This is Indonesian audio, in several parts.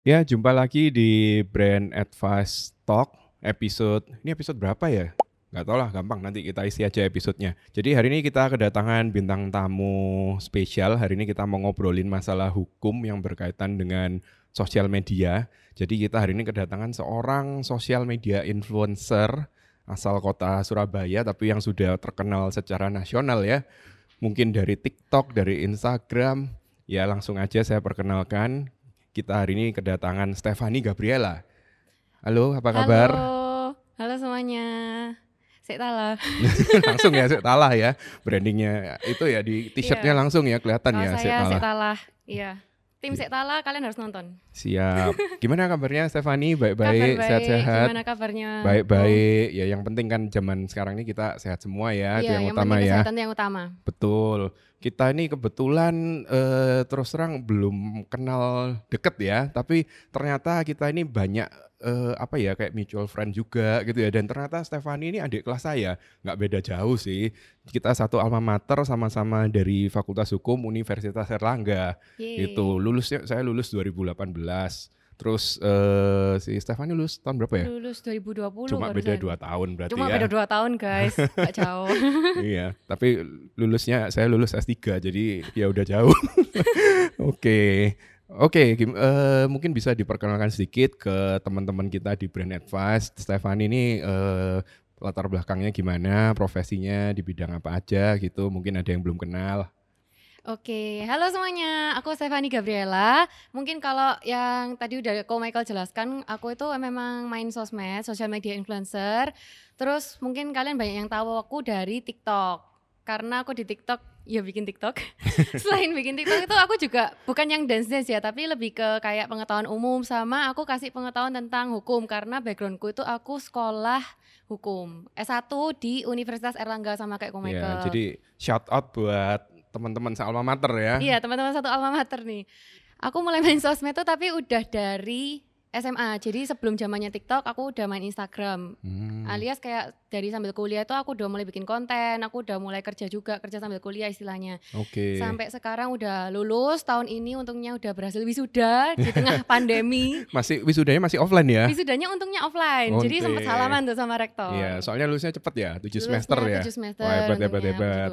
Ya, jumpa lagi di Brand Advice Talk episode. Ini episode berapa ya? Gak tau lah, gampang. Nanti kita isi aja episodenya. Jadi hari ini kita kedatangan bintang tamu spesial. Hari ini kita mau ngobrolin masalah hukum yang berkaitan dengan sosial media. Jadi kita hari ini kedatangan seorang sosial media influencer asal kota Surabaya, tapi yang sudah terkenal secara nasional ya. Mungkin dari TikTok, dari Instagram. Ya langsung aja saya perkenalkan kita hari ini kedatangan Stefani Gabriela. Halo, apa kabar? Halo, halo semuanya. Saya Tala. langsung ya, saya Tala ya. Brandingnya itu ya di t-shirtnya yeah. langsung ya kelihatan oh, ya. Saya Tala. Tala. Iya. Tim Sek Tala kalian harus nonton. Siap. Gimana kabarnya Stefani? Baik-baik, sehat-sehat. Gimana kabarnya? Baik-baik. Ya yang penting kan zaman sekarang ini kita sehat semua ya, iya, itu yang, yang utama ya. Kesehatan yang utama. Betul kita ini kebetulan uh, terus terang belum kenal deket ya, tapi ternyata kita ini banyak uh, apa ya kayak mutual friend juga gitu ya. Dan ternyata Stefani ini adik kelas saya, nggak beda jauh sih. Kita satu alma mater sama-sama dari Fakultas Hukum Universitas Erlangga. Yeay. Gitu. Lulusnya saya lulus 2018. Terus uh, si Stefani lulus tahun berapa ya? Lulus 2020. Cuma beda dua tahun berarti Cuma ya. beda dua tahun guys, gak jauh. iya, tapi lulusnya saya lulus S3 jadi ya udah jauh. Oke. Oke, okay, uh, eh, mungkin bisa diperkenalkan sedikit ke teman-teman kita di Brand Advice. Stefani ini uh, latar belakangnya gimana, profesinya di bidang apa aja gitu. Mungkin ada yang belum kenal. Oke, halo semuanya. Aku Stefani Gabriela. Mungkin kalau yang tadi udah Ko Michael jelaskan, aku itu memang main sosmed, social media influencer. Terus mungkin kalian banyak yang tahu aku dari TikTok. Karena aku di TikTok ya bikin TikTok. Selain bikin TikTok itu aku juga bukan yang dance dance ya, tapi lebih ke kayak pengetahuan umum sama aku kasih pengetahuan tentang hukum karena backgroundku itu aku sekolah hukum S1 di Universitas Erlangga sama kayak Ko Michael. Ya, jadi shout out buat teman-teman alma mater ya. Iya, teman-teman satu alma mater nih. Aku mulai main sosmed tuh tapi udah dari SMA. Jadi sebelum zamannya TikTok aku udah main Instagram. Hmm. Alias kayak dari sambil kuliah itu aku udah mulai bikin konten, aku udah mulai kerja juga, kerja sambil kuliah istilahnya. Oke. Okay. Sampai sekarang udah lulus, tahun ini untungnya udah berhasil wisuda di tengah pandemi. Masih wisudanya masih offline ya? Wisudanya untungnya offline. Jadi sempat salaman tuh sama rektor. Iya, soalnya lulusnya cepet ya, tujuh semester ya. 7 semester. Wah, hebat hebat hebat.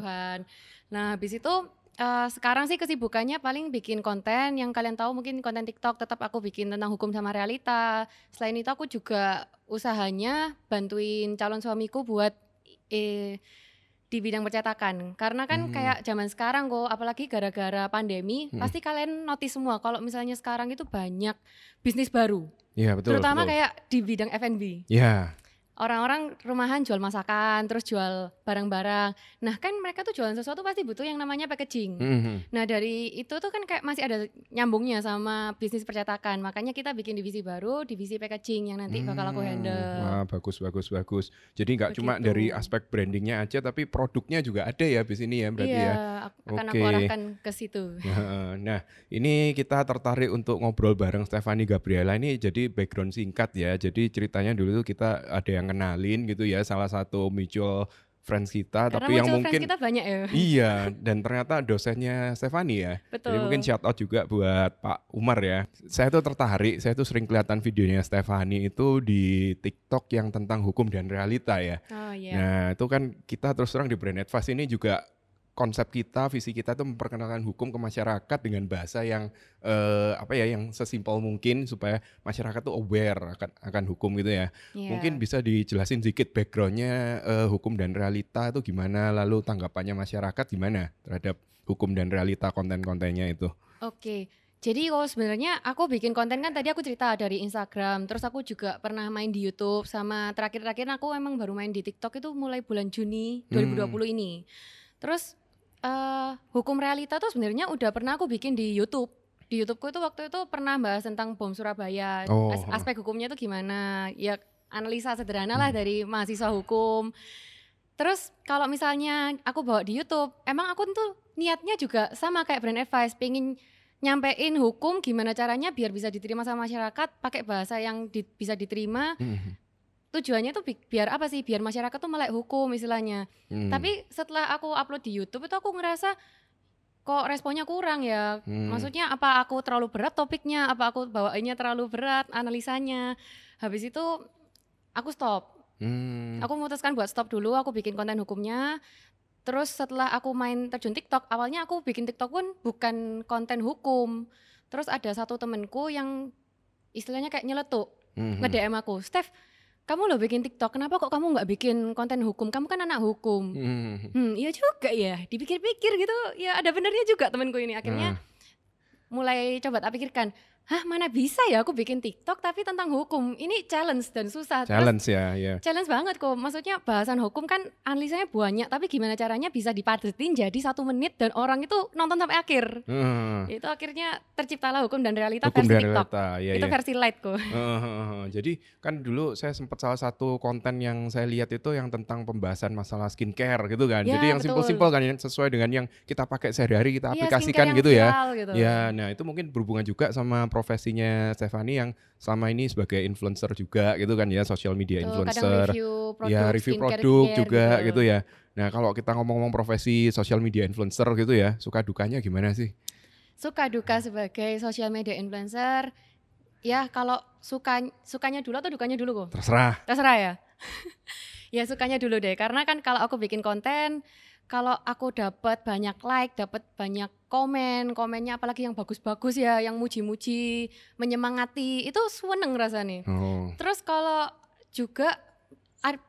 Nah, habis itu uh, sekarang sih kesibukannya paling bikin konten yang kalian tahu mungkin konten TikTok tetap aku bikin tentang hukum sama realita. Selain itu aku juga usahanya bantuin calon suamiku buat eh, di bidang percetakan. Karena kan hmm. kayak zaman sekarang kok apalagi gara-gara pandemi, hmm. pasti kalian notice semua kalau misalnya sekarang itu banyak bisnis baru. Iya, betul. Terutama betul. kayak di bidang F&B. Iya orang-orang rumahan jual masakan, terus jual barang-barang. Nah kan mereka tuh jualan sesuatu pasti butuh yang namanya packaging. Mm -hmm. Nah dari itu tuh kan kayak masih ada nyambungnya sama bisnis percetakan. Makanya kita bikin divisi baru, divisi packaging yang nanti bakal aku hmm. handle. Wah bagus bagus bagus. Jadi nggak cuma dari aspek brandingnya aja, tapi produknya juga ada ya di sini ya berarti iya, ya. akan okay. aku arahkan ke situ. Nah ini kita tertarik untuk ngobrol bareng Stefani Gabriela ini jadi background singkat ya. Jadi ceritanya dulu tuh kita ada yang kenalin gitu ya salah satu mutual friends kita Karena tapi yang mungkin kita banyak ya. Iya, dan ternyata dosennya Stefani ya. Betul. Jadi mungkin shout out juga buat Pak Umar ya. Saya tuh tertarik, saya tuh sering kelihatan videonya Stefani itu di TikTok yang tentang hukum dan realita ya. Oh iya. Nah, itu kan kita terus terang di Brand Advice ini juga konsep kita, visi kita itu memperkenalkan hukum ke masyarakat dengan bahasa yang uh, apa ya, yang sesimpel mungkin supaya masyarakat tuh aware akan akan hukum gitu ya. Yeah. Mungkin bisa dijelasin sedikit backgroundnya uh, hukum dan realita itu gimana, lalu tanggapannya masyarakat gimana terhadap hukum dan realita konten-kontennya itu. Oke. Okay. Jadi kalau sebenarnya aku bikin konten kan tadi aku cerita dari Instagram, terus aku juga pernah main di YouTube sama terakhir-terakhir aku emang baru main di TikTok itu mulai bulan Juni 2020 hmm. ini. Terus uh, hukum realita tuh sebenarnya udah pernah aku bikin di YouTube. Di YouTubeku itu waktu itu pernah bahas tentang bom Surabaya, oh. As aspek hukumnya itu gimana. Ya analisa sederhana lah hmm. dari mahasiswa hukum. Terus kalau misalnya aku bawa di YouTube, emang aku tuh niatnya juga sama kayak brand advice, pengen nyampein hukum gimana caranya biar bisa diterima sama masyarakat pakai bahasa yang di, bisa diterima hmm tujuannya tuh bi biar apa sih biar masyarakat tuh melek hukum istilahnya hmm. tapi setelah aku upload di YouTube itu aku ngerasa kok responnya kurang ya. Hmm. Maksudnya apa aku terlalu berat topiknya, apa aku bawainnya terlalu berat analisanya. Habis itu aku stop. Hmm. Aku memutuskan buat stop dulu, aku bikin konten hukumnya. Terus setelah aku main terjun TikTok, awalnya aku bikin TikTok pun bukan konten hukum. Terus ada satu temenku yang istilahnya kayak nyeletuk, Mhm. nge-DM aku, Steph, kamu loh bikin TikTok, kenapa kok kamu nggak bikin konten hukum? Kamu kan anak hukum. Mhm. Hmm, iya juga ya. Dipikir-pikir gitu, ya ada benernya juga temenku ini. Akhirnya Ah. mulai coba tak pikirkan, hah mana bisa ya aku bikin TikTok tapi tentang hukum. Ini challenge dan susah. Terus challenge ya, ya. challenge banget kok. Maksudnya bahasan hukum kan analisanya banyak, tapi gimana caranya bisa dipadetin jadi satu menit dan orang itu nonton sampai akhir. Heeh. Itu akhirnya terciptalah hukum dan realita Hukum versi dan TikTok. realita, ya, itu ya. versi light kok. Heeh, heeh, heeh. Jadi kan dulu saya sempat salah satu konten yang saya lihat itu yang tentang pembahasan masalah skincare gitu kan. Ya, Jadi yang simpel-simpel kan yang sesuai dengan yang kita pakai sehari-hari kita Iya, aplikasikan gitu ya. viral gitu. Ya, nah itu mungkin berhubungan juga sama profesinya Stefani yang selama ini sebagai influencer juga gitu kan ya, social media Tuh, influencer. review produk, ya, review produk juga gitu ya. Nah, kalau kita ngomong-ngomong profesi social media influencer gitu ya, suka dukanya gimana sih? Suka duka sebagai social media influencer, ya kalau suka sukanya dulu atau dukanya dulu kok? Terserah. Terserah ya. ya sukanya dulu deh, karena kan kalau aku bikin konten, kalau aku dapat banyak like, dapat banyak komen, komennya apalagi yang bagus-bagus ya, yang muji-muji, menyemangati, itu seneng rasanya. Oh. Terus kalau juga ad-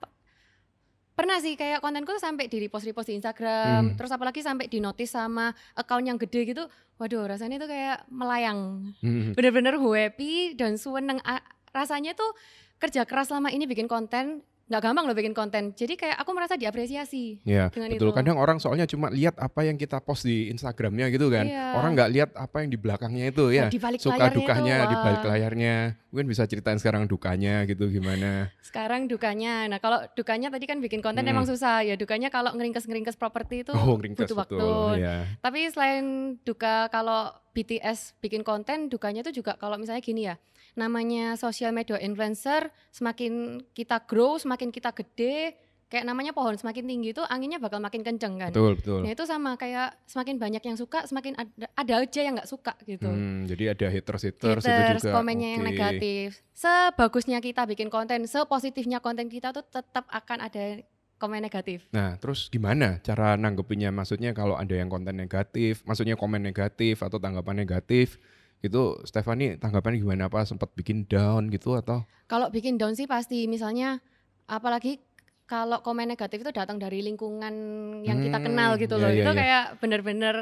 pernah sih kayak kontenku tuh sampai di repost repost di Instagram, Hmm. terus apalagi sampai di notice sama account yang gede gitu, waduh rasanya itu kayak melayang, Hmm. bener-bener happy dan seneng. Rasanya tuh kerja keras selama ini bikin konten nggak gampang loh bikin konten, jadi kayak aku merasa diapresiasi. Ya, dengan betul. itu. Kadang orang soalnya cuma lihat apa yang kita post di Instagramnya gitu kan. Iya. Orang nggak lihat apa yang di belakangnya itu ya. Nah, di balik Suka layarnya itu, dukanya di balik layarnya. Mungkin bisa ceritain sekarang dukanya gitu gimana. Sekarang dukanya, nah kalau dukanya tadi kan bikin konten Hmm. emang susah ya. Dukanya kalau ngeringkes-ngeringkes properti itu oh, ringkas butuh waktu. betul. Ya. Tapi selain duka kalau BTS bikin konten, dukanya itu juga kalau misalnya gini ya, namanya social media influencer, semakin kita grow, semakin kita gede, kayak namanya pohon semakin tinggi itu anginnya bakal makin kenceng kan. Betul, betul. Nah itu sama kayak semakin banyak yang suka, semakin ada, ada aja yang nggak suka gitu. Hmm, jadi ada haters-haters itu Haters, juga. komennya yang Oke. negatif. Sebagusnya kita bikin konten, sepositifnya konten kita tuh tetap akan ada komen negatif. Nah, terus gimana cara nanggepinnya? Maksudnya kalau ada yang konten negatif, maksudnya komen negatif atau tanggapan negatif, itu Stefani tanggapannya gimana? Apa sempat bikin down gitu atau? Kalau bikin down sih pasti misalnya apalagi kalau komen negatif itu datang dari lingkungan yang kita Hmm, kenal gitu iya, loh. iya, itu iya. kayak bener-bener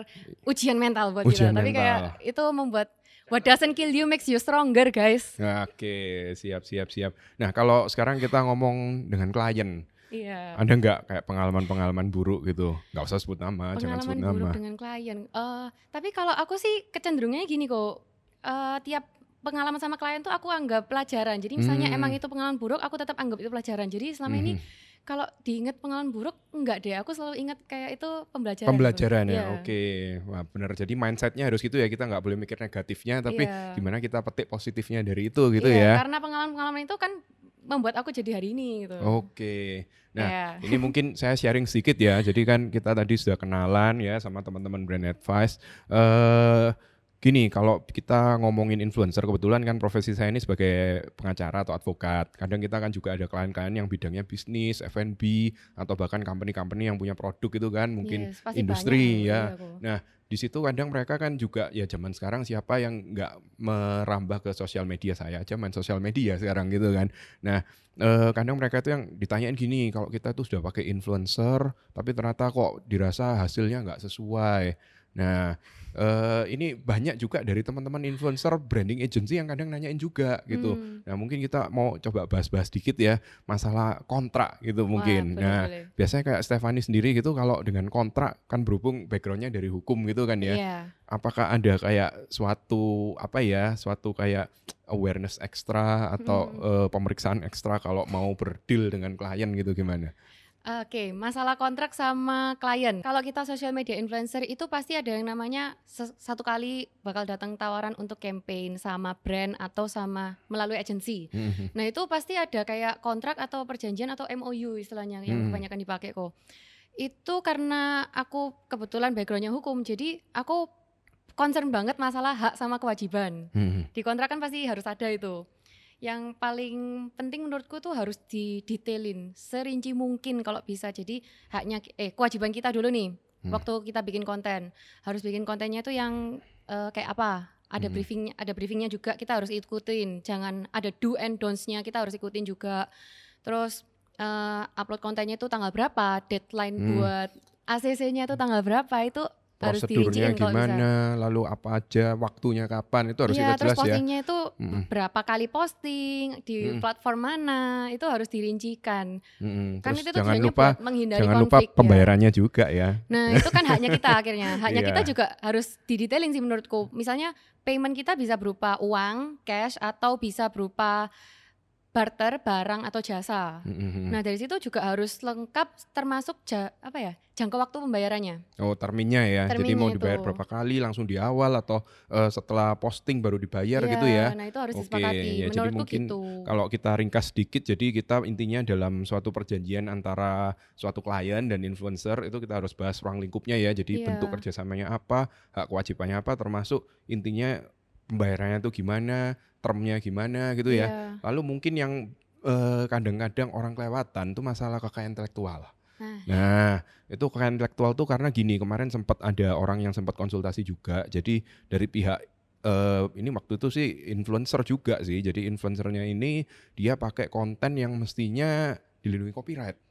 ujian mental buat Ujian kita. Tapi kayak itu membuat what doesn't kill you makes you stronger, guys. Oke, siap, siap, siap. Nah, kalau sekarang kita ngomong dengan klien, Iya. ada nggak kayak pengalaman-pengalaman buruk gitu? Nggak usah sebut nama, jangan sebut Pengalaman buruk nama. dengan klien. Eh, tapi kalau aku sih kecenderungannya gini kok. Eh, tiap pengalaman sama klien tuh aku anggap pelajaran. Jadi misalnya Hmm. emang itu pengalaman buruk, aku tetap anggap itu pelajaran. Jadi selama ini Mhm. kalau diingat pengalaman buruk enggak deh aku selalu ingat kayak itu pembelajaran Pembelajaran ya, Iya. oke. Wah benar. Jadi mindsetnya harus gitu ya. Kita nggak boleh mikir negatifnya, tapi Iya. gimana kita petik positifnya dari itu gitu Iya, ya. karena pengalaman-pengalaman itu kan membuat aku jadi hari ini gitu Oke. Nah, Iya. ini mungkin saya sharing sedikit ya. Jadi kan kita tadi sudah kenalan ya sama teman-teman brand advice. Eh gini, kalau kita ngomongin influencer kebetulan kan profesi saya ini sebagai pengacara atau advokat. Kadang kita kan juga ada klien-klien yang bidangnya bisnis, F&B atau bahkan company-company yang punya produk itu kan mungkin Yes, industri, ya. iya. Nah, di situ kadang mereka kan juga ya zaman sekarang siapa yang nggak merambah ke sosial media saya aja main sosial media sekarang gitu kan. Nah, eh, kadang mereka itu yang ditanyain gini, kalau kita tuh sudah pakai influencer tapi ternyata kok dirasa hasilnya nggak sesuai. Nah, eh, ini banyak juga dari teman-teman influencer branding agency yang kadang nanyain juga gitu. Hmm. Nah, mungkin kita mau coba bahas-bahas dikit ya masalah kontrak gitu Wah, mungkin. boleh, nah, boleh. biasanya kayak Stefani sendiri gitu kalau dengan kontrak kan berhubung backgroundnya dari hukum gitu kan ya Iya. apakah ada kayak suatu apa ya suatu kayak awareness ekstra atau Hmm. eh, pemeriksaan ekstra kalau mau berdeal dengan klien gitu gimana Oke, masalah kontrak sama klien. Kalau kita social media influencer itu pasti ada yang namanya satu kali bakal datang tawaran untuk campaign sama brand atau sama melalui agensi. Mhm. Nah itu pasti ada kayak kontrak atau perjanjian atau MOU istilahnya yang Hmm. kebanyakan dipakai kok. Itu karena aku kebetulan backgroundnya hukum, jadi aku concern banget masalah hak sama kewajiban. Hmm. Di kontrak kan pasti harus ada itu. Yang paling penting menurutku tuh harus didetailin serinci mungkin kalau bisa. Jadi haknya eh kewajiban kita dulu nih. Hmm. Waktu kita bikin konten, harus bikin kontennya tuh yang eh, kayak apa? Ada Hmm. briefingnya, ada briefingnya juga kita harus ikutin. Jangan ada do and don'ts-nya kita harus ikutin juga. Terus eh, upload kontennya tuh tanggal berapa? Deadline Hmm. buat ACC-nya tuh tanggal berapa? Itu Prosedurnya kalau bisa. gimana, lalu apa aja, waktunya kapan, itu harus Iya, kita terus jelas ya. postingnya itu Mm-mm. berapa kali posting di Mm. platform mana itu harus dirincikan. Mm-mm. Kan Terus itu jangan lupa menghindari jangan lupa konflik ya. pembayarannya juga ya. Nah, itu kan haknya kita akhirnya. Haknya Iya. kita juga harus didetailin sih menurutku. Misalnya payment kita bisa berupa uang, cash atau bisa berupa barter, barang atau jasa. Mm-mm. Nah, dari situ juga harus lengkap termasuk ja, apa ya? jangka waktu pembayarannya. Oh terminnya ya, jadi Terminnya mau dibayar itu. berapa kali, langsung di awal atau eh, setelah posting baru dibayar Iya, gitu ya. Nah, itu harus Oke, disepakati. ya, jadi mungkin gitu. Kalau kita ringkas sedikit, jadi kita intinya dalam suatu perjanjian antara suatu klien dan influencer itu kita harus bahas ruang lingkupnya ya. Jadi Iya. bentuk kerjasamanya apa, hak kewajibannya apa, termasuk intinya pembayarannya itu gimana, termnya gimana gitu ya. Iya. Lalu mungkin yang eh, kadang-kadang orang kelewatan tuh masalah kekayaan intelektual. Nah, Nah, itu kekayaan intelektual tuh karena gini, kemarin sempat ada orang yang sempat konsultasi juga. Jadi dari pihak eh, ini waktu itu sih influencer juga sih. Jadi influencernya ini dia pakai konten yang mestinya dilindungi copyright.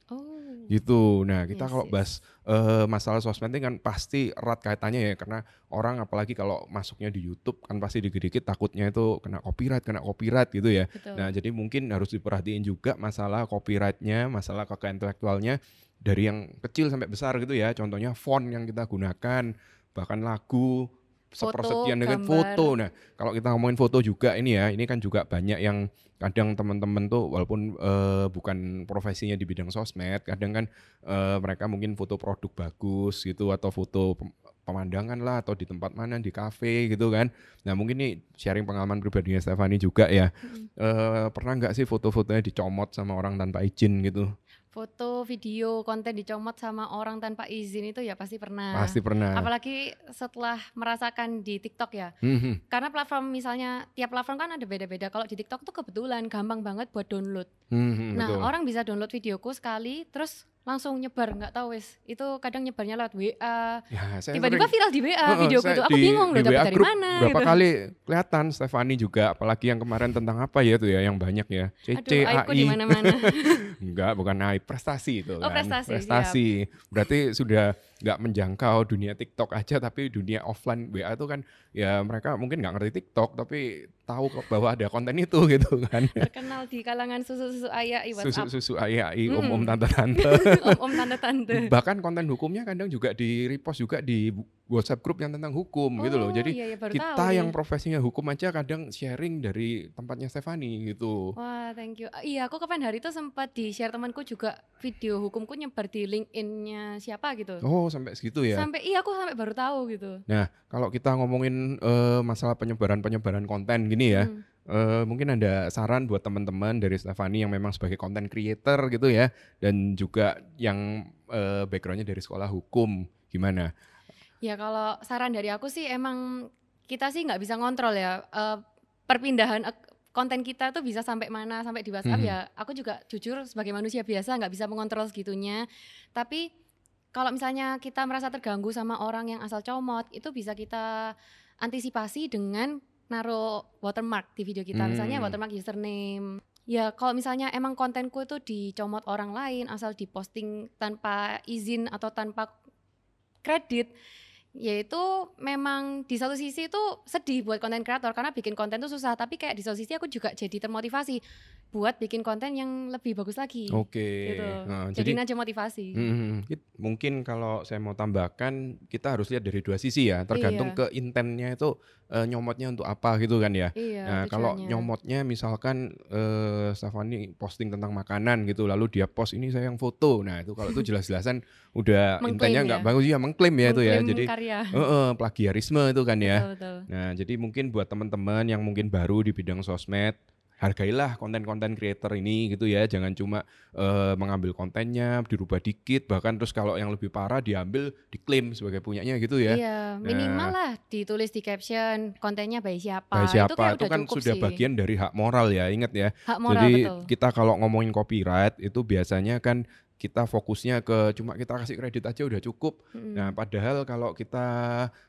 Gitu. Nah, kita Yes, kalau yes. bahas eh, masalah sosmed ini kan pasti erat kaitannya ya karena orang apalagi kalau masuknya di YouTube kan pasti dikit-dikit takutnya itu kena copyright, kena copyright gitu ya. Betul. Nah, jadi mungkin harus diperhatiin juga masalah copyrightnya, masalah kekayaan intelektualnya dari yang kecil sampai besar gitu ya. Contohnya font yang kita gunakan, bahkan lagu sepersekian dengan foto. Nah, kalau kita ngomongin foto juga ini ya, ini kan juga banyak yang kadang teman-teman tuh walaupun eh, bukan profesinya di bidang sosmed, kadang kan eh, mereka mungkin foto produk bagus gitu atau foto pem- pemandangan lah atau di tempat mana di kafe gitu kan. Nah mungkin nih sharing pengalaman pribadinya Stefani juga ya. Mm-mm. Eh, pernah nggak sih foto-fotonya dicomot sama orang tanpa izin gitu? Foto, video, konten dicomot sama orang tanpa izin itu ya pasti pernah. Pasti pernah. Apalagi setelah merasakan di TikTok ya. Mhm, Karena platform misalnya tiap platform kan ada beda-beda. Kalau di TikTok tuh kebetulan gampang banget buat download. mhm, Nah, betul. orang bisa download videoku sekali terus langsung nyebar, nggak tahu wis. Itu kadang nyebarnya lewat WA. Ya, Tiba-tiba viral di WA videoku saya itu. Aku di- bingung loh dapat dari mana Berapa gitu. kali kelihatan Stefani juga, apalagi yang kemarin tentang apa ya itu ya, yang banyak ya. CC, AI. di mana-mana. Enggak, bukan naik prestasi itu Oh, kan. prestasi, Berarti sudah nggak menjangkau dunia TikTok aja, tapi dunia offline WA itu kan ya mereka mungkin nggak ngerti TikTok, tapi tahu bahwa ada konten itu gitu kan. Terkenal di kalangan susu-susu ayah. Susu-susu AI, Hmm. om-om tante-tante. Om-om tante-tante. Bahkan konten hukumnya kadang juga di repost juga di WhatsApp grup yang tentang hukum gitu loh. Oh, Jadi iya, iya, baru kita tahu yang nih. profesinya hukum aja kadang sharing dari tempatnya Stefani gitu. Wah, thank you. Iya, aku kapan hari itu sempat di share temanku juga video hukumku nyebar di LinkedIn-nya siapa gitu. Oh, sampai segitu ya. Sampai iya aku sampai baru tahu gitu. Nah, kalau kita ngomongin eh, masalah penyebaran-penyebaran konten gini ya, Hmm. eh, mungkin ada saran buat teman-teman dari Stefani yang memang sebagai content creator gitu ya, dan juga yang eh, backgroundnya dari sekolah hukum, gimana? Ya kalau saran dari aku sih emang kita sih nggak bisa ngontrol ya eh, perpindahan konten kita tuh bisa sampai mana sampai di WhatsApp Mhm. ya. Aku juga jujur sebagai manusia biasa nggak bisa mengontrol segitunya. Tapi kalau misalnya kita merasa terganggu sama orang yang asal comot, itu bisa kita antisipasi dengan naruh watermark di video kita. Misalnya Hmm. watermark username. Ya kalau misalnya emang kontenku itu dicomot orang lain asal diposting tanpa izin atau tanpa kredit yaitu memang di satu sisi itu sedih buat konten kreator karena bikin konten itu susah tapi kayak di satu sisi aku juga jadi termotivasi buat bikin konten yang lebih bagus lagi. Oke. gitu. Nah, jadi aja motivasi. Hmm, it- mungkin kalau saya mau tambahkan, kita harus lihat dari dua sisi ya, tergantung Iya. ke intentnya itu eh, nyomotnya untuk apa gitu kan ya. iya Nah, kalau nyomotnya misalkan eh Stefani posting tentang makanan gitu, lalu dia post ini saya yang foto. Nah, itu kalau itu jelas-jelasan udah Mengklaim intinya nggak ya. bagus ya mengklaim ya itu ya. Mengklaim Jadi karya Heeh, plagiarisme itu kan ya. betul betul Nah, jadi mungkin buat teman-teman yang mungkin baru di bidang sosmed, hargailah konten-konten creator ini gitu ya. Jangan cuma uh, mengambil kontennya dirubah dikit bahkan terus kalau yang lebih parah diambil diklaim sebagai punyanya gitu ya. Iya, minimal Nah. lah ditulis di caption kontennya by siapa. By siapa itu, kayak itu udah kan cukup sudah sih. bagian dari hak moral ya, ingat ya. hak moral Jadi betul. kita kalau ngomongin copyright itu biasanya kan kita fokusnya ke cuma kita kasih kredit aja udah cukup. Mm-mm. Nah, padahal kalau kita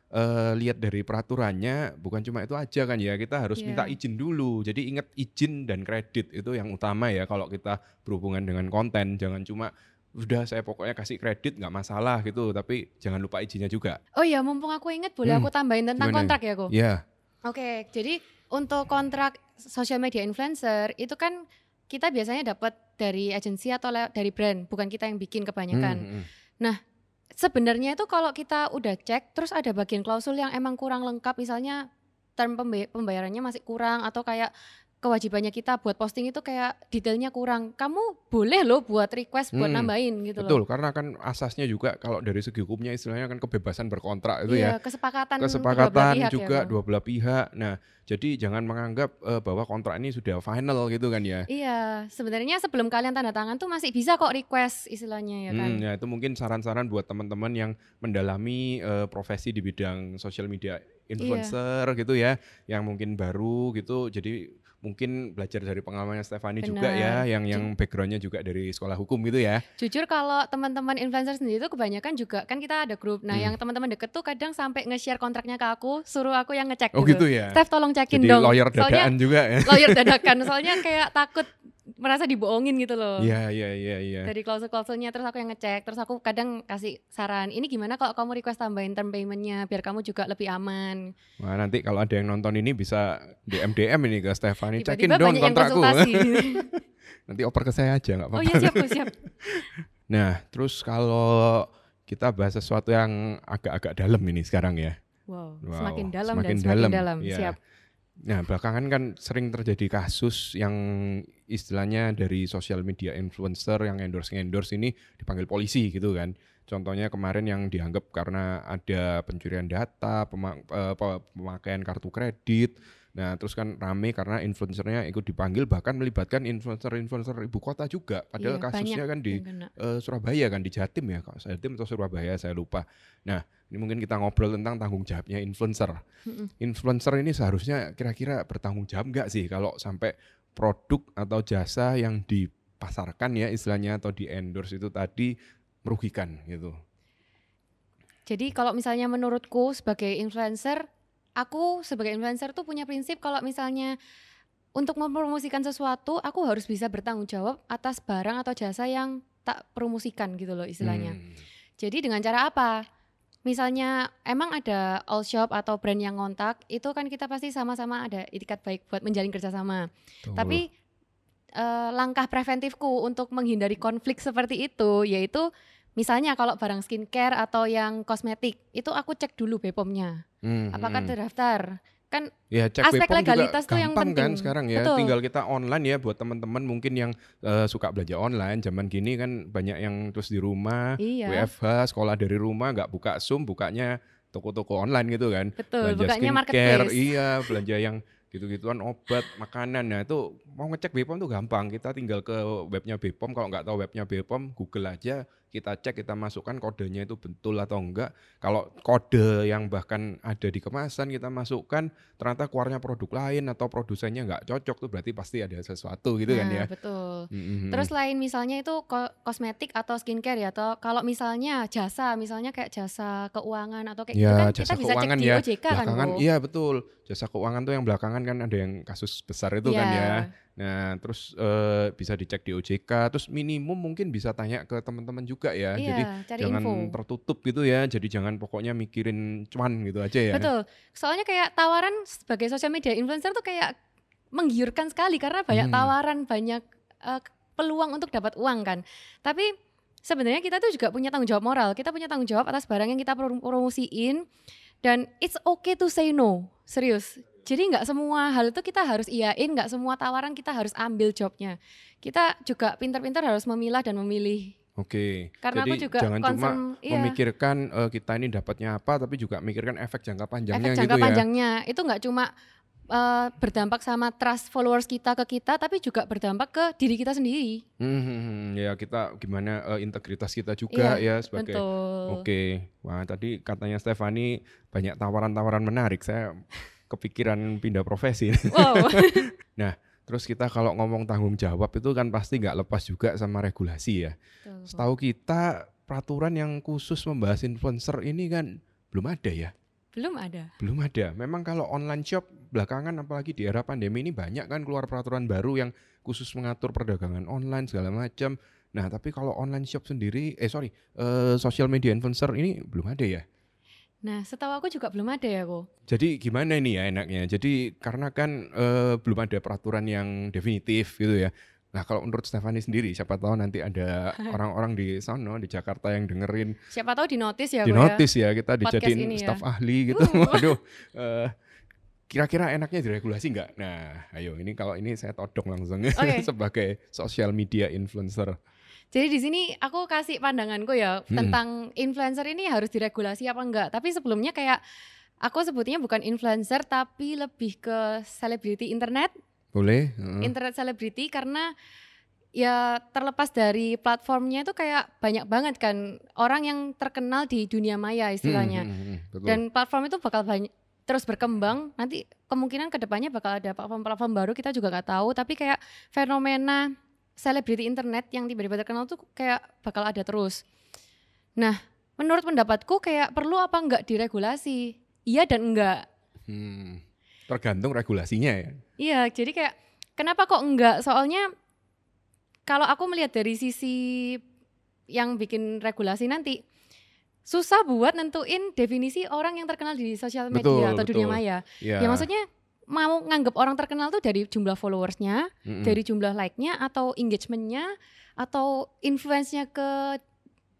eh, lihat dari peraturannya bukan cuma itu aja kan ya, kita harus Iya. minta izin dulu. Jadi ingat izin dan kredit itu yang utama ya kalau kita berhubungan dengan konten. Jangan cuma udah saya pokoknya kasih kredit nggak masalah gitu, tapi jangan lupa izinnya juga. Oh iya, mumpung aku ingat boleh Hmm, aku tambahin tentang gimana? kontrak ya, Ko? Ya, Oke, jadi untuk kontrak social media influencer itu kan kita biasanya dapat dari agensi atau dari brand, bukan kita yang bikin kebanyakan. Hmm, hmm. Sebenarnya itu kalau kita udah cek terus ada bagian klausul yang emang kurang lengkap misalnya term pembayarannya masih kurang atau kayak kewajibannya kita buat posting itu kayak detailnya kurang. Kamu boleh loh buat request buat Hmm, nambahin gitu loh. Betul, karena kan asasnya juga kalau dari segi hukumnya istilahnya kan kebebasan berkontrak itu ya. Iya, kesepakatan kedua belah kesepakatan pihak ya, juga Ko. dua belah pihak. Nah, jadi jangan menganggap eh, bahwa kontrak ini sudah final gitu kan ya. Iya, sebenarnya sebelum kalian tanda tangan tuh masih bisa kok request istilahnya ya kan. Hmm, ya itu mungkin saran-saran buat teman-teman yang mendalami eh, profesi di bidang social media influencer gitu ya, yang mungkin baru gitu. Jadi mungkin belajar dari pengalamannya Stefani juga ya, yang yang backgroundnya juga dari sekolah hukum gitu ya. Jujur kalau teman-teman influencer sendiri tuh kebanyakan juga kan kita ada grup. Nah, Hmm. yang teman-teman deket tuh kadang sampai nge-share kontraknya ke aku, suruh aku yang ngecek Oh gitu. gitu ya. Steph tolong cekin Jadi dong. lawyer Soalnya dadaan juga ya. lawyer dadakan. Soalnya kayak takut merasa dibohongin gitu loh. Iya, iya, iya, iya. Dari klausul-klausulnya terus aku yang ngecek, terus aku kadang kasih saran, ini gimana kalau kamu request tambahin term paymentnya biar kamu juga lebih aman. Wah, nanti kalau ada yang nonton ini bisa DM DM ini ke Stefani, cekin dong kontrakku. nanti oper ke saya aja nggak oh apa-apa. iya siap, Bu, siap. Nah, terus kalau kita bahas sesuatu yang agak-agak dalam ini sekarang ya. Wow, Wow, semakin dalam semakin dan semakin dalam, dalam. iya. Siap. Nah, belakangan kan sering terjadi kasus yang istilahnya dari sosial media influencer yang endorse-endorse ini dipanggil polisi gitu kan. Contohnya kemarin yang dianggap karena ada pencurian data, eh, pe- pemakaian kartu kredit. Nah, terus kan rame karena influencernya ikut dipanggil bahkan melibatkan influencer-influencer ibu kota juga. Padahal Iya, kasusnya kan di eh, Surabaya kan di Jatim ya, kalau Jatim atau Surabaya saya lupa. Nah, ini mungkin kita ngobrol tentang tanggung jawabnya influencer. Influencer ini seharusnya kira-kira bertanggung jawab nggak sih kalau sampai produk atau jasa yang dipasarkan ya istilahnya atau di endorse itu tadi merugikan gitu. Jadi kalau misalnya menurutku sebagai influencer, aku sebagai influencer tuh punya prinsip kalau misalnya untuk mempromosikan sesuatu, aku harus bisa bertanggung jawab atas barang atau jasa yang tak promosikan gitu loh istilahnya. Hmm, Jadi dengan cara apa? Misalnya emang ada all shop atau brand yang ngontak, itu kan kita pasti sama-sama ada itikat baik buat menjalin kerjasama. betul. Tapi eh, langkah preventifku untuk menghindari konflik seperti itu yaitu misalnya kalau barang skincare atau yang kosmetik itu aku cek dulu BPOM-nya. Hmm, Apakah hmm. terdaftar? Kan Ya cek Aspek Bepom legalitas tuh yang kan penting. sekarang ya. Betul. Tinggal kita online ya buat teman-teman mungkin yang eh, suka belanja online. Zaman gini kan banyak yang terus di rumah, iya, WFH, sekolah dari rumah nggak buka Zoom, bukanya toko-toko online gitu kan. betul. belanja Bukannya skincare, marketplace. iya, belanja yang gitu-gituan obat, makanan. Nah, itu mau ngecek BPOM tuh gampang. Kita tinggal ke webnya BPOM, kalau nggak tahu webnya BPOM, Google aja, kita cek, kita masukkan kodenya itu betul atau enggak. Kalau kode yang bahkan ada di kemasan kita masukkan, ternyata keluarnya produk lain atau produsennya nggak cocok tuh berarti pasti ada sesuatu gitu kan Nah, ya. betul. Mm-mm. Terus lain misalnya itu ko- kosmetik atau skincare ya atau kalau misalnya jasa, misalnya kayak jasa keuangan atau kayak gitu Ya, kan jasa kita bisa cek keuangan di ya, OJK kan, Bu. iya betul jasa keuangan tuh yang belakangan kan ada yang kasus besar itu kan Iya. ya nah terus eh, bisa dicek di OJK terus minimum mungkin bisa tanya ke teman-teman juga ya Iya, jadi cari jangan info. tertutup gitu ya jadi jangan pokoknya mikirin cuan gitu aja ya Betul. Soalnya kayak tawaran sebagai social media influencer tuh kayak menggiurkan sekali karena banyak Hmm. tawaran, banyak eh, peluang untuk dapat uang kan. Tapi sebenarnya kita tuh juga punya tanggung jawab moral. Kita punya tanggung jawab atas barang yang kita prom- promosiin dan it's okay to say no. Serius. Jadi nggak semua hal itu kita harus iyain, nggak semua tawaran kita harus ambil jobnya. Kita juga pintar-pintar harus memilah dan memilih. oke Karena jadi aku juga jangan cuma concern, iya, memikirkan eh, kita ini dapatnya apa tapi juga mikirkan efek jangka panjangnya efek jangka gitu ya panjangnya itu nggak cuma eh, berdampak sama trust followers kita ke kita tapi juga berdampak ke diri kita sendiri. Hmm, hmm, hmm. ya kita gimana eh, integritas kita juga ya sebagai. Oke, wah tadi katanya Stefani banyak tawaran-tawaran menarik. Saya kepikiran pindah profesi. Wow. Terus kita kalau ngomong tanggung jawab itu kan pasti nggak lepas juga sama regulasi ya. Betul. Setahu kita peraturan yang khusus membahas influencer ini kan belum ada ya. Belum ada. Belum ada. Memang kalau online shop belakangan apalagi di era pandemi ini banyak kan keluar peraturan baru yang khusus mengatur perdagangan online segala macam. Nah, tapi kalau online shop sendiri, eh sorry, eh, social media influencer ini belum ada ya. Nah, setahu aku juga belum ada ya kok. Jadi gimana nih ya enaknya? Jadi karena kan eh, belum ada peraturan yang definitif gitu ya. Nah kalau menurut Stefani sendiri, siapa tahu nanti ada orang-orang di sono di Jakarta yang dengerin Siapa tahu di notice ya di kok ya. ya kita dijadiin ini ya. staf ahli gitu. Uh. Waduh, eh, kira-kira enaknya diregulasi nggak? Nah, ayo ini kalau ini saya todong langsung Oke. sebagai social media influencer. Jadi di sini aku kasih pandanganku ya Hmm. tentang influencer ini harus diregulasi apa enggak. Tapi sebelumnya kayak aku sebutnya bukan influencer tapi lebih ke selebriti internet, Boleh? Heeh. internet selebriti karena ya terlepas dari platformnya itu kayak banyak banget kan orang yang terkenal di dunia maya istilahnya. Hmm, hmm, hmm, betul. Dan platform itu bakal banyak terus berkembang. Nanti kemungkinan ke depannya bakal ada platform-platform baru kita juga nggak tahu. Tapi kayak fenomena selebriti internet yang tiba-tiba terkenal tuh kayak bakal ada terus. Nah, menurut pendapatku kayak perlu apa enggak diregulasi? Iya dan enggak. Hmm, tergantung regulasinya ya. Iya, jadi kayak kenapa kok enggak? Soalnya kalau aku melihat dari sisi yang bikin regulasi nanti susah buat nentuin definisi orang yang terkenal di sosial media Betul, atau dunia betul. maya. Ya. Ya maksudnya mau nganggap orang terkenal tuh dari jumlah followersnya, Mm-mm. dari jumlah like-nya atau engagementnya atau influence-nya ke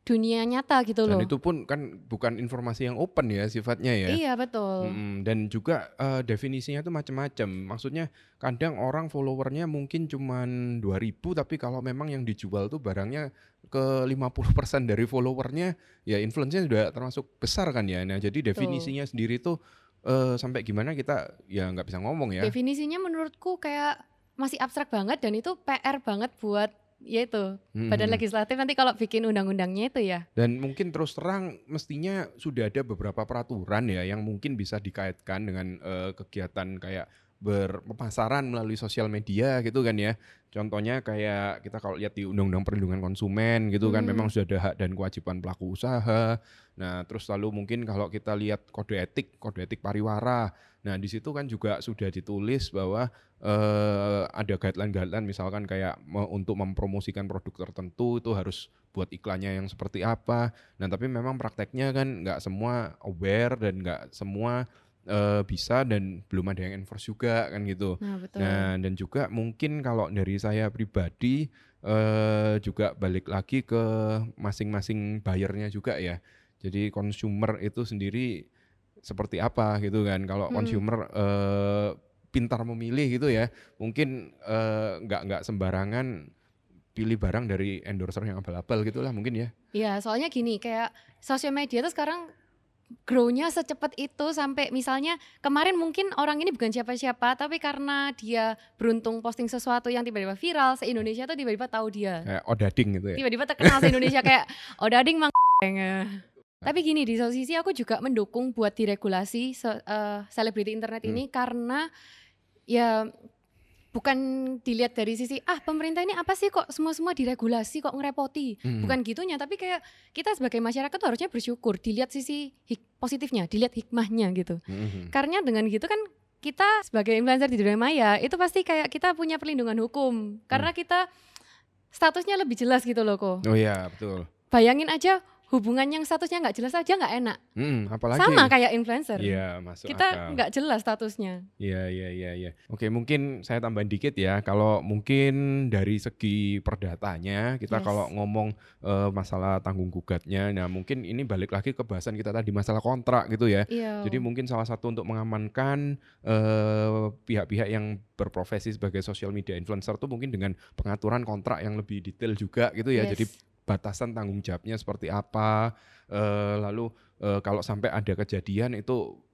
dunia nyata gitu Dan loh. itu pun kan bukan informasi yang open ya sifatnya ya. Iya betul. Mm, dan juga eh, definisinya tuh macam-macam. Maksudnya kadang orang followernya mungkin cuman 2000 tapi kalau memang yang dijual tuh barangnya ke 50% dari followernya ya influence-nya sudah termasuk besar kan ya. Nah, jadi definisinya sendiri tuh eh, sampai gimana kita ya nggak bisa ngomong ya. Definisinya menurutku kayak masih abstrak banget dan itu PR banget buat ya itu Mm, badan mm. legislatif nanti kalau bikin undang-undangnya itu ya. Dan mungkin terus terang mestinya sudah ada beberapa peraturan ya yang mungkin bisa dikaitkan dengan eh, kegiatan kayak berpemasaran melalui sosial media gitu kan ya. Contohnya kayak kita kalau lihat di Undang-Undang Perlindungan Konsumen gitu kan Hmm. memang sudah ada hak dan kewajiban pelaku usaha. Nah, terus lalu mungkin kalau kita lihat kode etik, kode etik pariwara. Nah, di situ kan juga sudah ditulis bahwa eh, ada guideline-guideline misalkan kayak me- untuk mempromosikan produk tertentu itu harus buat iklannya yang seperti apa. Nah, tapi memang prakteknya kan nggak semua aware dan nggak semua eh, bisa dan belum ada yang enforce juga kan gitu. Nah, betul. Nah, dan juga mungkin kalau dari saya pribadi eh juga balik lagi ke masing-masing buyernya juga ya. Jadi consumer itu sendiri seperti apa gitu kan. Kalau Hmm. consumer eh pintar memilih gitu ya, mungkin eh, nggak nggak sembarangan pilih barang dari endorser yang abal-abal gitulah mungkin ya. Iya, soalnya gini, kayak sosial media tuh sekarang grow-nya secepat itu sampai misalnya kemarin mungkin orang ini bukan siapa-siapa, tapi karena dia beruntung posting sesuatu yang tiba-tiba viral, se-Indonesia tuh tiba-tiba tahu dia. Kayak odading gitu ya. Tiba-tiba terkenal se-Indonesia kayak, oh dading mang Tapi gini, di satu sisi aku juga mendukung buat diregulasi eh, selebriti internet Hmm. ini karena ya bukan dilihat dari sisi ah pemerintah ini apa sih kok semua-semua diregulasi kok ngerepoti Hmm. bukan gitunya tapi kayak kita sebagai masyarakat tuh harusnya bersyukur dilihat sisi hik- positifnya dilihat hikmahnya gitu Mhm. karena dengan gitu kan kita sebagai influencer di dunia maya itu pasti kayak kita punya perlindungan hukum karena kita statusnya lebih jelas gitu loh kok Oh iya, betul. bayangin aja hubungan yang statusnya nggak jelas aja nggak enak Hmm, apalagi sama kayak influencer Iya, masuk kita nggak jelas statusnya Iya, iya, iya, iya. Oke, mungkin saya tambahin dikit ya. Kalau mungkin dari segi perdatanya, kita Yes. kalau ngomong eh, masalah tanggung gugatnya, nah mungkin ini balik lagi ke bahasan kita tadi masalah kontrak gitu ya. iya Jadi mungkin salah satu untuk mengamankan eh, pihak-pihak yang berprofesi sebagai social media influencer tuh mungkin dengan pengaturan kontrak yang lebih detail juga gitu ya. Yes. Jadi batasan tanggung jawabnya seperti apa, eh, lalu eh, kalau sampai ada kejadian itu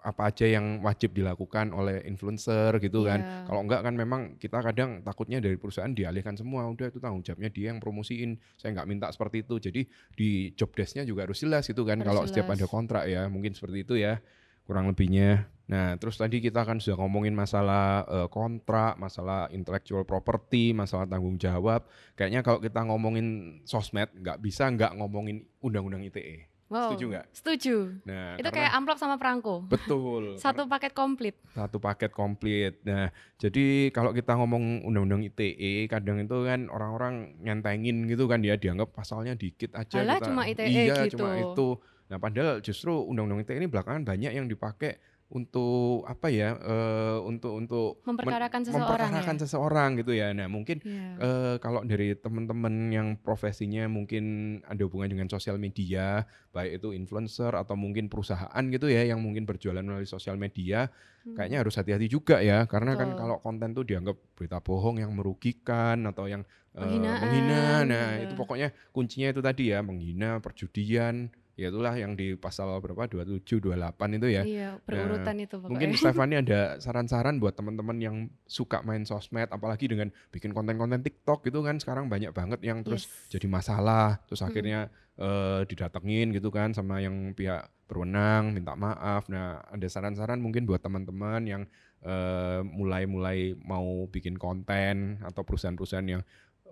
apa aja yang wajib dilakukan oleh influencer gitu kan. Iya. Kalau enggak kan memang kita kadang takutnya dari perusahaan dialihkan semua, udah itu tanggung jawabnya dia yang promosiin. Saya nggak minta seperti itu. Jadi di job desk-nya juga harus jelas gitu kan Harus kalau setiap jelas. ada kontrak ya, mungkin seperti itu ya kurang lebihnya. Nah, terus tadi kita kan sudah ngomongin masalah eh, kontrak, masalah intellectual property, masalah tanggung jawab. Kayaknya kalau kita ngomongin sosmed nggak bisa nggak ngomongin undang-undang ITE. Wow. Setuju nggak? Setuju. Nah, Itu karena- kayak amplop sama perangko. betul. Satu paket komplit. satu paket komplit. Nah, jadi kalau kita ngomong undang-undang ITE, kadang itu kan orang-orang nyentengin gitu kan dia dianggap pasalnya dikit aja. Halah, kita- cuma ITE iya, gitu. cuma itu. Nah, padahal justru undang-undang ITE ini belakangan banyak yang dipakai untuk apa ya? eh, untuk untuk Memperkarakan seseorang memperkarakan ya. seseorang gitu ya. Nah, mungkin Iya. eh kalau dari teman-teman yang profesinya mungkin ada hubungan dengan sosial media, baik itu influencer atau mungkin perusahaan gitu ya yang mungkin berjualan melalui sosial media, Hmm. kayaknya harus hati-hati juga ya karena kan Betul. kalau konten tuh dianggap berita bohong yang merugikan atau yang Penghinaan, menghina. Nah, iya. itu pokoknya kuncinya itu tadi ya, menghina, perjudian, ya itulah yang di pasal berapa 27 28 itu ya. Iya, berurutan itu pokoknya. Mungkin Stefani ada saran-saran buat teman-teman yang suka main sosmed, apalagi dengan bikin konten-konten TikTok gitu kan sekarang banyak banget yang terus Yes. jadi masalah, terus Mm. akhirnya eh, didatengin gitu kan sama yang pihak berwenang, minta maaf. Nah, ada saran-saran mungkin buat teman-teman yang eh, mulai-mulai mau bikin konten atau perusahaan-perusahaan yang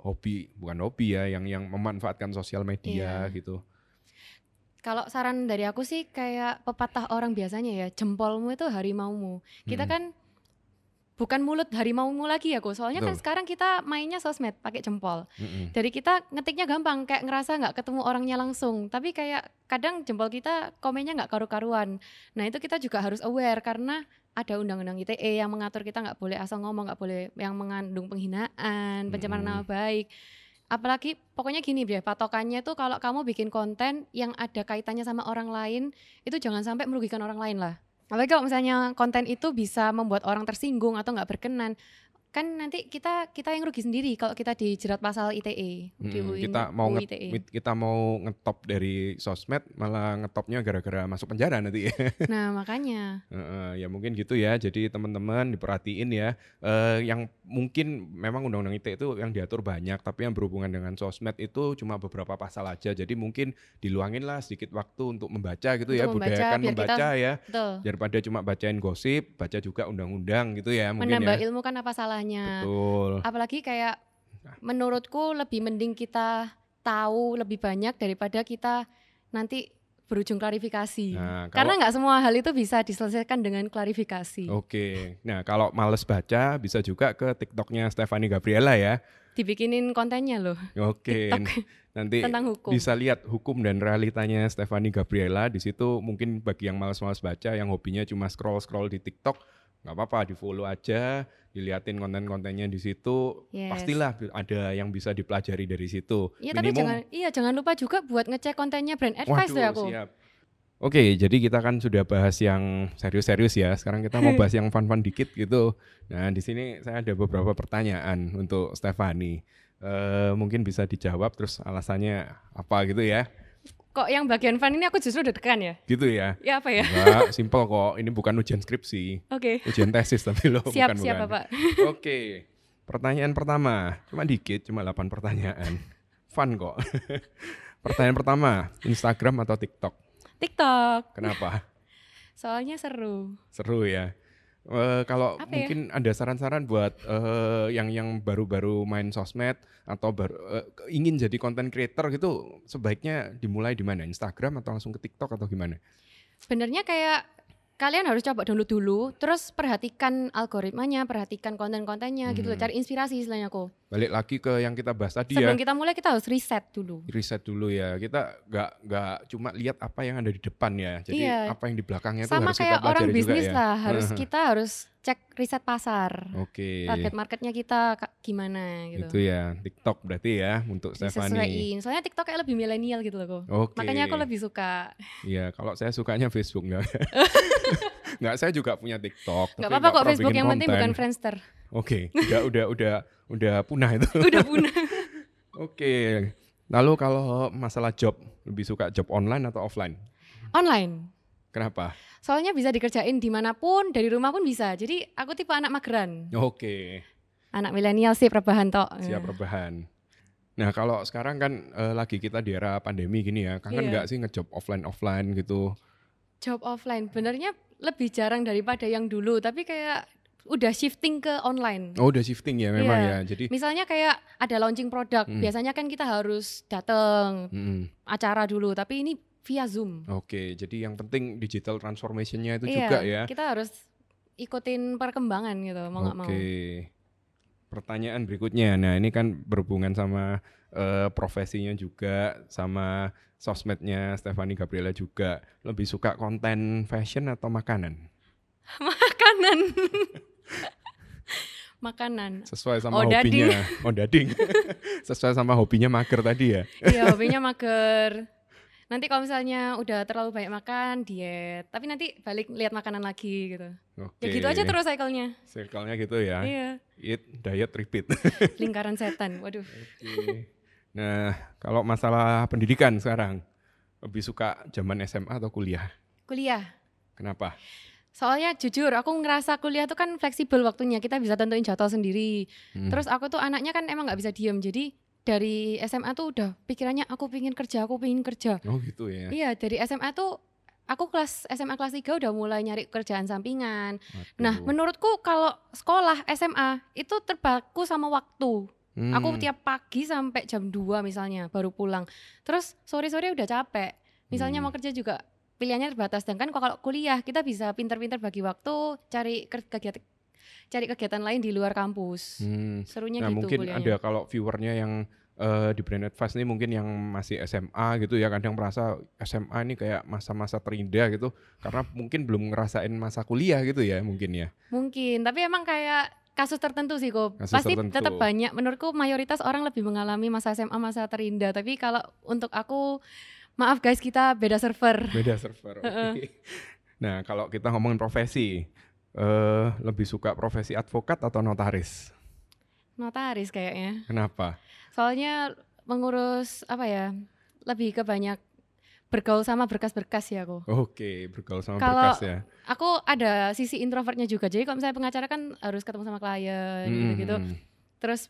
hobi, bukan hobi ya, yang yang memanfaatkan sosial media Iya. gitu. Kalau saran dari aku sih kayak pepatah orang biasanya ya, jempolmu itu harimaumu. Kita Mm. kan bukan mulut harimaumu lagi ya, kok. Soalnya kan Betul. sekarang kita mainnya sosmed pakai jempol. Mm-mm. Dari kita ngetiknya gampang, kayak ngerasa nggak ketemu orangnya langsung. Tapi kayak kadang jempol kita komennya nggak karu-karuan. Nah itu kita juga harus aware karena ada undang-undang ITE yang mengatur kita nggak boleh asal ngomong, nggak boleh yang mengandung penghinaan, pencemaran Mm-mm. nama baik. Apalagi pokoknya gini deh, patokannya tuh kalau kamu bikin konten yang ada kaitannya sama orang lain, itu jangan sampai merugikan orang lain lah. Apalagi kalau misalnya konten itu bisa membuat orang tersinggung atau nggak berkenan, kan nanti kita kita yang rugi sendiri kalau kita dijerat pasal ITE. di Mm-mm, UU kita mau UU nge- kita mau ngetop dari sosmed malah ngetopnya gara-gara masuk penjara nanti. Nah makanya. Heeh, ya mungkin gitu ya. Jadi teman-teman diperhatiin ya. Eh, yang mungkin memang undang-undang ITE itu yang diatur banyak tapi yang berhubungan dengan sosmed itu cuma beberapa pasal aja. Jadi mungkin diluangin lah sedikit waktu untuk membaca gitu ya. Untuk membaca, budayakan biar kita- membaca ya. betul. daripada cuma bacain gosip baca juga undang-undang gitu ya mungkin Menambah ya. ilmu kan apa salahnya? betul Apalagi kayak menurutku lebih mending kita tahu lebih banyak daripada kita nanti berujung klarifikasi. Nah, Karena kalau- nggak semua hal itu bisa diselesaikan dengan klarifikasi. Oke, nah kalau males baca bisa juga ke TikToknya Stefani Gabriela ya. Dibikinin kontennya loh Oke, TikTok nanti tentang hukum. bisa lihat hukum dan realitanya Stefani Gabriela di situ. Mungkin bagi yang males-males baca, yang hobinya cuma scroll-scroll di TikTok, nggak apa-apa, di follow aja, diliatin konten-kontennya di situ. Yes. Pastilah ada yang bisa dipelajari dari situ. Iya tapi jangan iya jangan lupa juga buat ngecek kontennya brand advice Waduh, ya aku. siap. Oke, jadi kita kan sudah bahas yang serius-serius ya. Sekarang kita mau bahas yang fun-fun dikit gitu. Nah, di sini saya ada beberapa pertanyaan untuk Stefani. Eh, mungkin bisa dijawab terus alasannya apa gitu ya? Kok yang bagian fun ini aku justru deg-degan ya? Gitu ya? Ya apa ya? Enggak, simple kok. Ini bukan ujian skripsi, Oke. ujian tesis tapi loh. Siap bukan, siap bukan. Bapak. Oke, pertanyaan pertama. Cuma dikit, cuma 8 pertanyaan. Fun kok. pertanyaan pertama, Instagram atau TikTok? TikTok. Kenapa? Soalnya seru. Seru ya. Eh, kalau Apa ya? mungkin ada saran-saran buat eh, yang yang baru-baru main sosmed atau baru eh, ingin jadi content creator gitu, sebaiknya dimulai di mana? Instagram atau langsung ke TikTok atau gimana? Sebenarnya kayak kalian harus coba download dulu, terus perhatikan algoritmanya, perhatikan konten-kontennya gitu loh, Hmm. cari inspirasi istilahnya aku. Balik lagi ke yang kita bahas tadi ya. Sebelum kita mulai kita harus riset dulu. riset dulu ya kita nggak nggak cuma lihat apa yang ada di depan ya jadi Iya. apa yang di belakangnya itu Sama harus kita kayak orang pelajari juga bisnis ya lah, harus kita harus cek riset pasar. oke Target marketnya kita gimana gitu. itu ya TikTok berarti ya untuk Stefani Disesuaiin. Soalnya TikTok kayak lebih milenial gitu loh kok. oke Makanya aku lebih suka. Iya, kalau saya sukanya Facebook nggak. nggak, saya juga punya TikTok. Gak tapi apa-apa kok Facebook yang penting bukan. Friendster. Oke, udah udah udah udah punah itu. Udah punah. Oke. Lalu kalau masalah job, lebih suka job online atau offline? Online. Kenapa? Soalnya bisa dikerjain di mana pun, dari rumah pun bisa. Jadi aku tipe anak mageran. Oke, Anak milenial sih rebahan tok. siap rebahan. Nah kalau sekarang kan eh, lagi kita di era pandemi gini ya, kangen Iya. nggak sih ngejob offline offline gitu? Job offline, benernya lebih jarang daripada yang dulu. Tapi kayak udah shifting ke online. Oh udah shifting ya memang Iya. ya. Jadi Misalnya kayak ada launching produk, Hmm. biasanya kan kita harus datang mm, acara dulu, tapi ini via Zoom. oke. Jadi yang penting digital transformationnya itu Iya, juga ya. Kita harus ikutin perkembangan gitu, mau nggak mau. Oke. Pertanyaan berikutnya. Nah, ini kan berhubungan sama eh, profesinya juga sama sosmednya Stefani Gabriela juga. Lebih suka konten fashion atau makanan? Makanan. Makanan. Sesuai sama Oh, dading. hobinya. Oh, dading. Sesuai sama hobinya mager tadi ya. Iya, hobinya mager. Nanti kalau misalnya udah terlalu banyak makan, diet. Tapi nanti balik lihat makanan lagi gitu. Oke. Ya gitu aja terus cycle-nya. Circle-nya gitu ya. Iya, Eat, diet, repeat. lingkaran setan. Waduh. Oke. Nah, kalau masalah pendidikan sekarang lebih suka zaman SMA atau kuliah? Kuliah. Kenapa? Soalnya jujur, aku ngerasa kuliah tuh kan fleksibel waktunya. Kita bisa tentuin jadwal sendiri. Hmm. Terus aku tuh anaknya kan emang nggak bisa diem. Jadi dari SMA tuh udah pikirannya aku pingin kerja, aku pingin kerja. Oh gitu ya. Iya, dari SMA tuh aku kelas SMA kelas 3 udah mulai nyari kerjaan sampingan. Nah, Waduh. menurutku kalau sekolah SMA itu terbaku sama waktu. Aku Hmm. tiap pagi sampai jam 2 misalnya baru pulang. Terus sore-sore udah capek. Misalnya Hmm. mau kerja juga pilihannya terbatas. Sedangkan kalau kuliah kita bisa pinter-pinter bagi waktu, cari kegiatan cari kegiatan lain di luar kampus. Hmm. Serunya Nah gitu mungkin kuliahnya. ada kalau viewernya yang eh, di Brand Advice ini mungkin yang masih SMA gitu ya kadang merasa SMA ini kayak masa-masa terindah gitu karena mungkin belum ngerasain masa kuliah gitu ya mungkin ya. Mungkin, tapi emang kayak kasus tertentu sih kok. Pasti tertentu. tetap banyak. Menurutku mayoritas orang lebih mengalami masa SMA masa terindah. Tapi kalau untuk aku, maaf guys kita beda server. Beda server. oke. nah kalau kita ngomongin profesi eh lebih suka profesi advokat atau notaris? Notaris kayaknya. Kenapa? Soalnya mengurus apa ya? Lebih ke banyak bergaul sama berkas-berkas ya aku. Oke bergaul sama Kalau- berkas ya. Aku ada sisi introvertnya juga. Jadi kalau misalnya pengacara kan harus ketemu sama klien gitu-gitu. hmm. Terus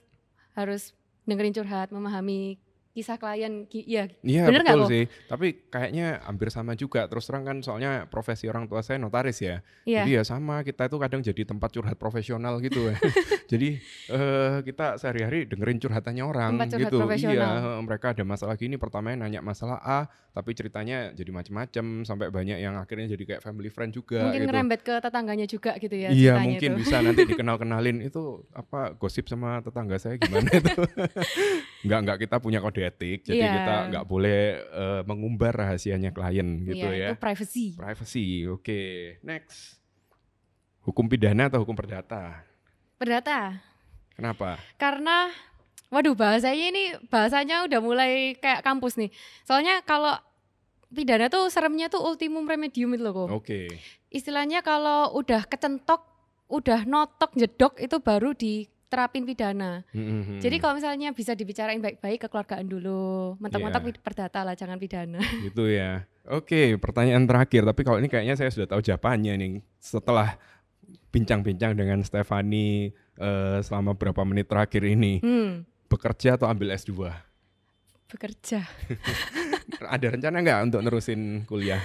harus dengerin curhat, memahami kisah klien. Ki- Iya, Iya Bener nggak, betul sih. Tapi kayaknya hampir sama juga. Terus terang kan soalnya profesi orang tua saya notaris ya. iya. Jadi ya sama kita itu kadang jadi tempat curhat profesional gitu. ya. jadi eh, kita sehari-hari dengerin curhatannya orang Tempat curhat gitu. profesional. Iya, mereka ada masalah gini pertamanya nanya masalah A, tapi ceritanya jadi macam-macam sampai banyak yang akhirnya jadi kayak family friend juga mungkin gitu. ngerembet ke tetangganya juga gitu ya Iya mungkin itu. bisa nanti dikenal-kenalin. Itu apa gosip sama tetangga saya gimana itu? Nggak nggak kita punya kode etik jadi Iya. kita nggak boleh eh, mengumbar rahasianya klien gitu Iya, ya. itu privacy. Privacy oke. Next. Hukum pidana atau hukum perdata? Perdata. Kenapa? Karena waduh bahasanya ini bahasanya udah mulai kayak kampus nih. Soalnya kalau pidana tuh seremnya tuh ultimum remedium itu loh kok oke. Istilahnya kalau udah kecentok udah notok jedok itu baru diterapin pidana. Hmm, jadi kalau misalnya bisa dibicarain baik-baik kekeluargaan dulu mentok-mentok pid- perdata lah jangan pidana. Gitu ya. Oke pertanyaan terakhir tapi kalau ini kayaknya saya sudah tahu jawabannya nih. Setelah bincang-bincang dengan Stefani eh, selama berapa menit terakhir ini hmm. bekerja atau ambil S2 bekerja ada rencana nggak untuk nerusin kuliah?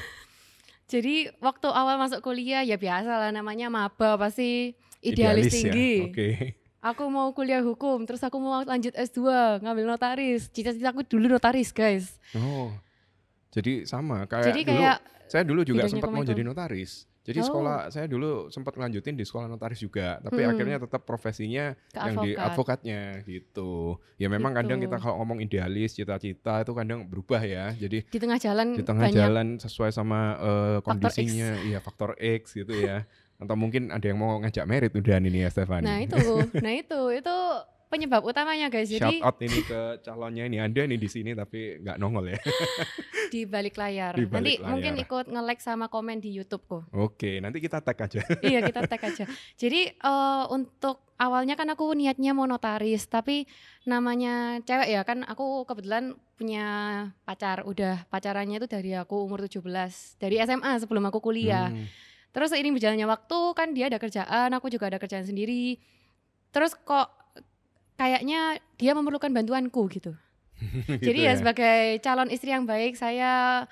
Jadi waktu awal masuk kuliah ya biasa lah namanya maba pasti idealis, tinggi. Ya? Oke. Aku mau kuliah hukum, terus aku mau lanjut S2, ngambil notaris. Cita-citaku dulu notaris, guys. Oh. Jadi sama kayak Jadi dulu kayak saya dulu juga sempat mau jadi notaris. Jadi Oh. sekolah saya dulu sempat ngelanjutin di sekolah notaris juga, tapi Hmm. akhirnya tetap profesinya ke yang di advokat. advokatnya gitu. Ya memang kadang Gitu. kita kalau ngomong idealis, cita-cita itu kadang berubah ya. Jadi Di tengah jalan di tengah banyak jalan sesuai sama Faktor X. kondisinya, iya faktor X gitu ya. Atau mungkin ada yang mau ngajak merit udah ini ya Stefani. Nah, itu. nah, itu itu penyebab utamanya, guys. Shout Jadi out ini ke calonnya ini Anda nih di sini tapi nggak nongol ya. di balik layar. Di balik Nanti mungkin layar. ikut nge-like sama komen di YouTube kok. Oke, nanti kita tag aja. iya, kita tag aja. Jadi eh, untuk awalnya kan aku niatnya mau notaris, tapi namanya cewek ya kan aku kebetulan punya pacar, udah pacarannya itu dari aku umur 17, dari SMA sebelum aku kuliah. Hmm. Terus seiring berjalannya waktu kan dia ada kerjaan, aku juga ada kerjaan sendiri. Terus kok kayaknya dia memerlukan bantuanku gitu. Gitu Jadi ya sebagai calon istri yang baik saya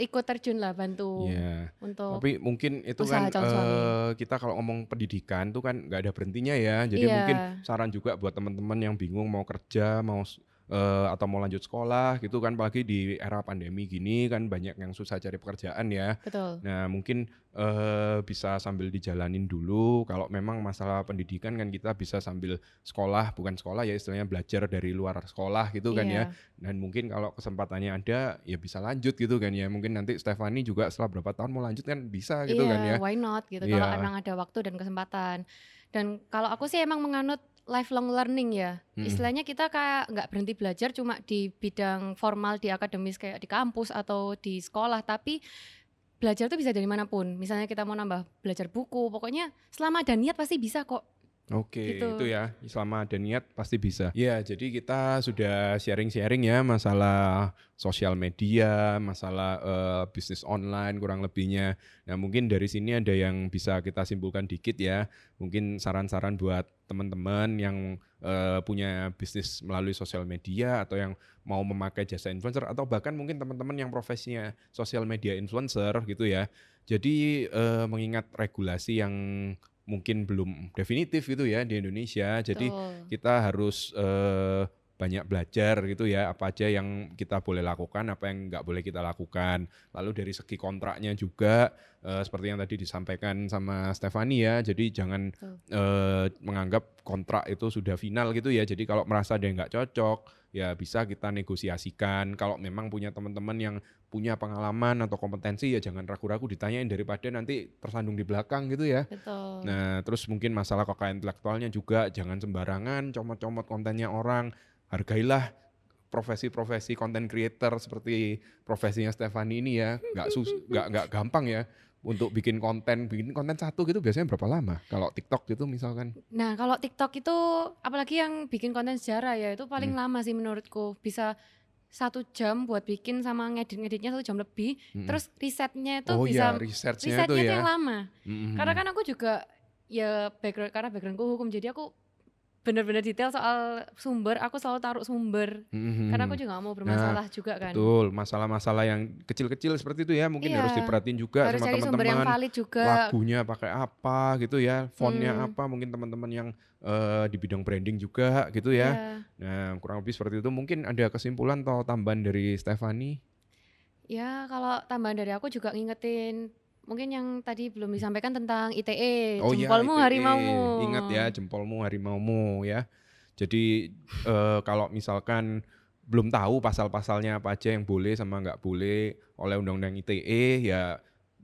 ikut terjun lah bantu Iya. untuk Tapi mungkin itu kan eh, kita kalau ngomong pendidikan tuh kan nggak ada berhentinya ya. Jadi Iya. mungkin saran juga buat teman-teman yang bingung mau kerja, mau eh, atau mau lanjut sekolah gitu kan, apalagi di era pandemi gini kan banyak yang susah cari pekerjaan ya. betul. Nah mungkin eh, bisa sambil dijalanin dulu. Kalau memang masalah pendidikan kan kita bisa sambil sekolah, bukan sekolah ya istilahnya belajar dari luar sekolah gitu kan ya. Iya, Dan mungkin kalau kesempatannya ada ya bisa lanjut gitu kan ya. Mungkin nanti Stefani juga setelah berapa tahun mau lanjut kan bisa gitu iya, kan ya. why not gitu kalau Iya. emang ada waktu dan kesempatan. Dan kalau aku sih emang menganut lifelong learning ya. Mm-mm. Istilahnya kita kayak nggak berhenti belajar cuma di bidang formal di akademis kayak di kampus atau di sekolah, tapi belajar tuh bisa dari mana pun. Misalnya kita mau nambah belajar buku, pokoknya selama ada niat pasti bisa kok. Oke, Gitu. itu ya. Selama ada niat pasti bisa. Ya, jadi kita sudah sharing-sharing ya masalah sosial media, masalah eh, bisnis online kurang lebihnya. Nah, mungkin dari sini ada yang bisa kita simpulkan dikit ya. Mungkin saran-saran buat teman-teman yang eh, punya bisnis melalui sosial media atau yang mau memakai jasa influencer atau bahkan mungkin teman-teman yang profesinya sosial media influencer gitu ya. Jadi eh, mengingat regulasi yang mungkin belum definitif gitu ya di Indonesia. Jadi Betul. kita harus eh, banyak belajar gitu ya apa aja yang kita boleh lakukan apa yang nggak boleh kita lakukan lalu dari segi kontraknya juga eh, seperti yang tadi disampaikan sama Stefani ya jadi jangan eh, menganggap kontrak itu sudah final gitu ya jadi kalau merasa ada yang nggak cocok ya bisa kita negosiasikan kalau memang punya teman-teman yang punya pengalaman atau kompetensi ya jangan ragu-ragu ditanyain daripada nanti tersandung di belakang gitu ya Betul. Nah, terus mungkin masalah kekayaan intelektualnya juga jangan sembarangan comot-comot kontennya orang. Hargailah profesi-profesi content creator seperti profesinya Stefani ini ya. Nggak sus nggak nggak gampang ya untuk bikin konten, bikin konten satu gitu biasanya berapa lama? Kalau TikTok gitu misalkan. Nah, kalau TikTok itu apalagi yang bikin konten sejarah ya itu Hmm. paling lama sih menurutku. Bisa satu jam buat bikin sama ngedit-ngeditnya satu jam lebih. Mm-mm. Terus risetnya itu oh bisa iya, researchnya risetnya itu itu ya. yang lama. Mm-mm. Karena kan aku juga ya background karena backgroundku hukum jadi aku bener-bener detail soal sumber. Aku selalu taruh sumber Mm-mm. karena aku juga gak mau bermasalah juga kan. Betul, masalah-masalah yang kecil-kecil seperti itu ya mungkin Iya. harus diperhatiin juga Harus sama cari sumber yang teman-teman. valid juga. lagunya pakai apa gitu ya, fontnya Hmm. apa, mungkin teman-teman yang eh, di bidang branding juga gitu ya. Iya. Nah, kurang lebih seperti itu. Mungkin ada kesimpulan atau tambahan dari Stefani? Ya, kalau tambahan dari aku juga ngingetin mungkin yang tadi belum disampaikan tentang ITE, Oh iya, jempolmu ITE. harimaumu. Ingat ya, jempolmu harimaumu ya. Jadi eh, kalau misalkan belum tahu pasal-pasalnya apa aja yang boleh sama nggak boleh oleh undang-undang ITE ya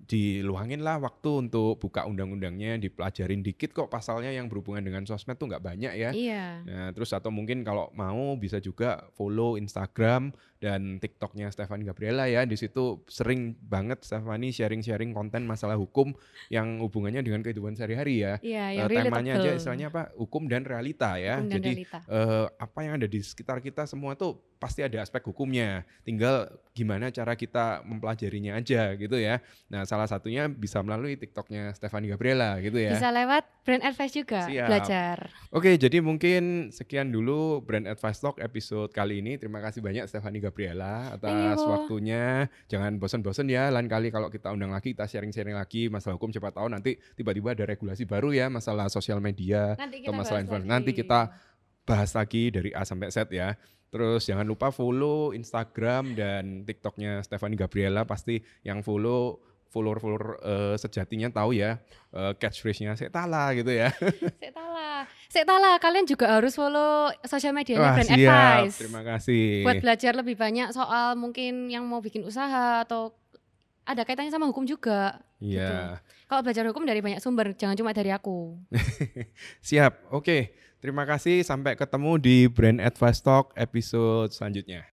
diluangin lah waktu untuk buka undang-undangnya, dipelajarin dikit kok pasalnya yang berhubungan dengan sosmed tuh nggak banyak ya. Iya. Nah, terus atau mungkin kalau mau bisa juga follow Instagram dan TikToknya Stefani Gabriela ya. Di situ sering banget Stefani sharing-sharing konten masalah hukum yang hubungannya dengan kehidupan sehari-hari ya. Iya, yang Eh, temanya aja istilahnya apa? Hukum dan realita ya. Dan Jadi realita. eh, apa yang ada di sekitar kita semua tuh pasti ada aspek hukumnya. Tinggal gimana cara kita mempelajarinya aja gitu ya. Nah, salah satunya bisa melalui TikToknya Stefani Gabriela gitu ya. Bisa lewat brand advice juga Siap. belajar. Oke, jadi mungkin sekian dulu Brand Advice Talk episode kali ini. Terima kasih banyak Stefani Gabriela atas you. waktunya. Jangan bosan-bosan ya, lain kali kalau kita undang lagi, kita sharing-sharing lagi masalah hukum. Siapa tahu nanti tiba-tiba ada regulasi baru ya, masalah sosial media Nanti atau masalah influencer. Nanti kita bahas lagi dari A sampai Z ya. Terus jangan lupa follow Instagram dan TikToknya Stefani Gabriela. Pasti yang follow follower-follower eh, sejatinya tahu ya eh, catchphrase-nya Setala gitu ya. Sektala. Sektala, kalian juga harus follow sosial medianya Wah, brand siap. advice. Terima kasih. Buat belajar lebih banyak soal mungkin yang mau bikin usaha atau ada kaitannya sama hukum juga. Iya. Kalau belajar hukum dari banyak sumber, jangan cuma dari aku. Siap. Oke. Terima kasih. Sampai ketemu di Brand Advice Talk episode selanjutnya.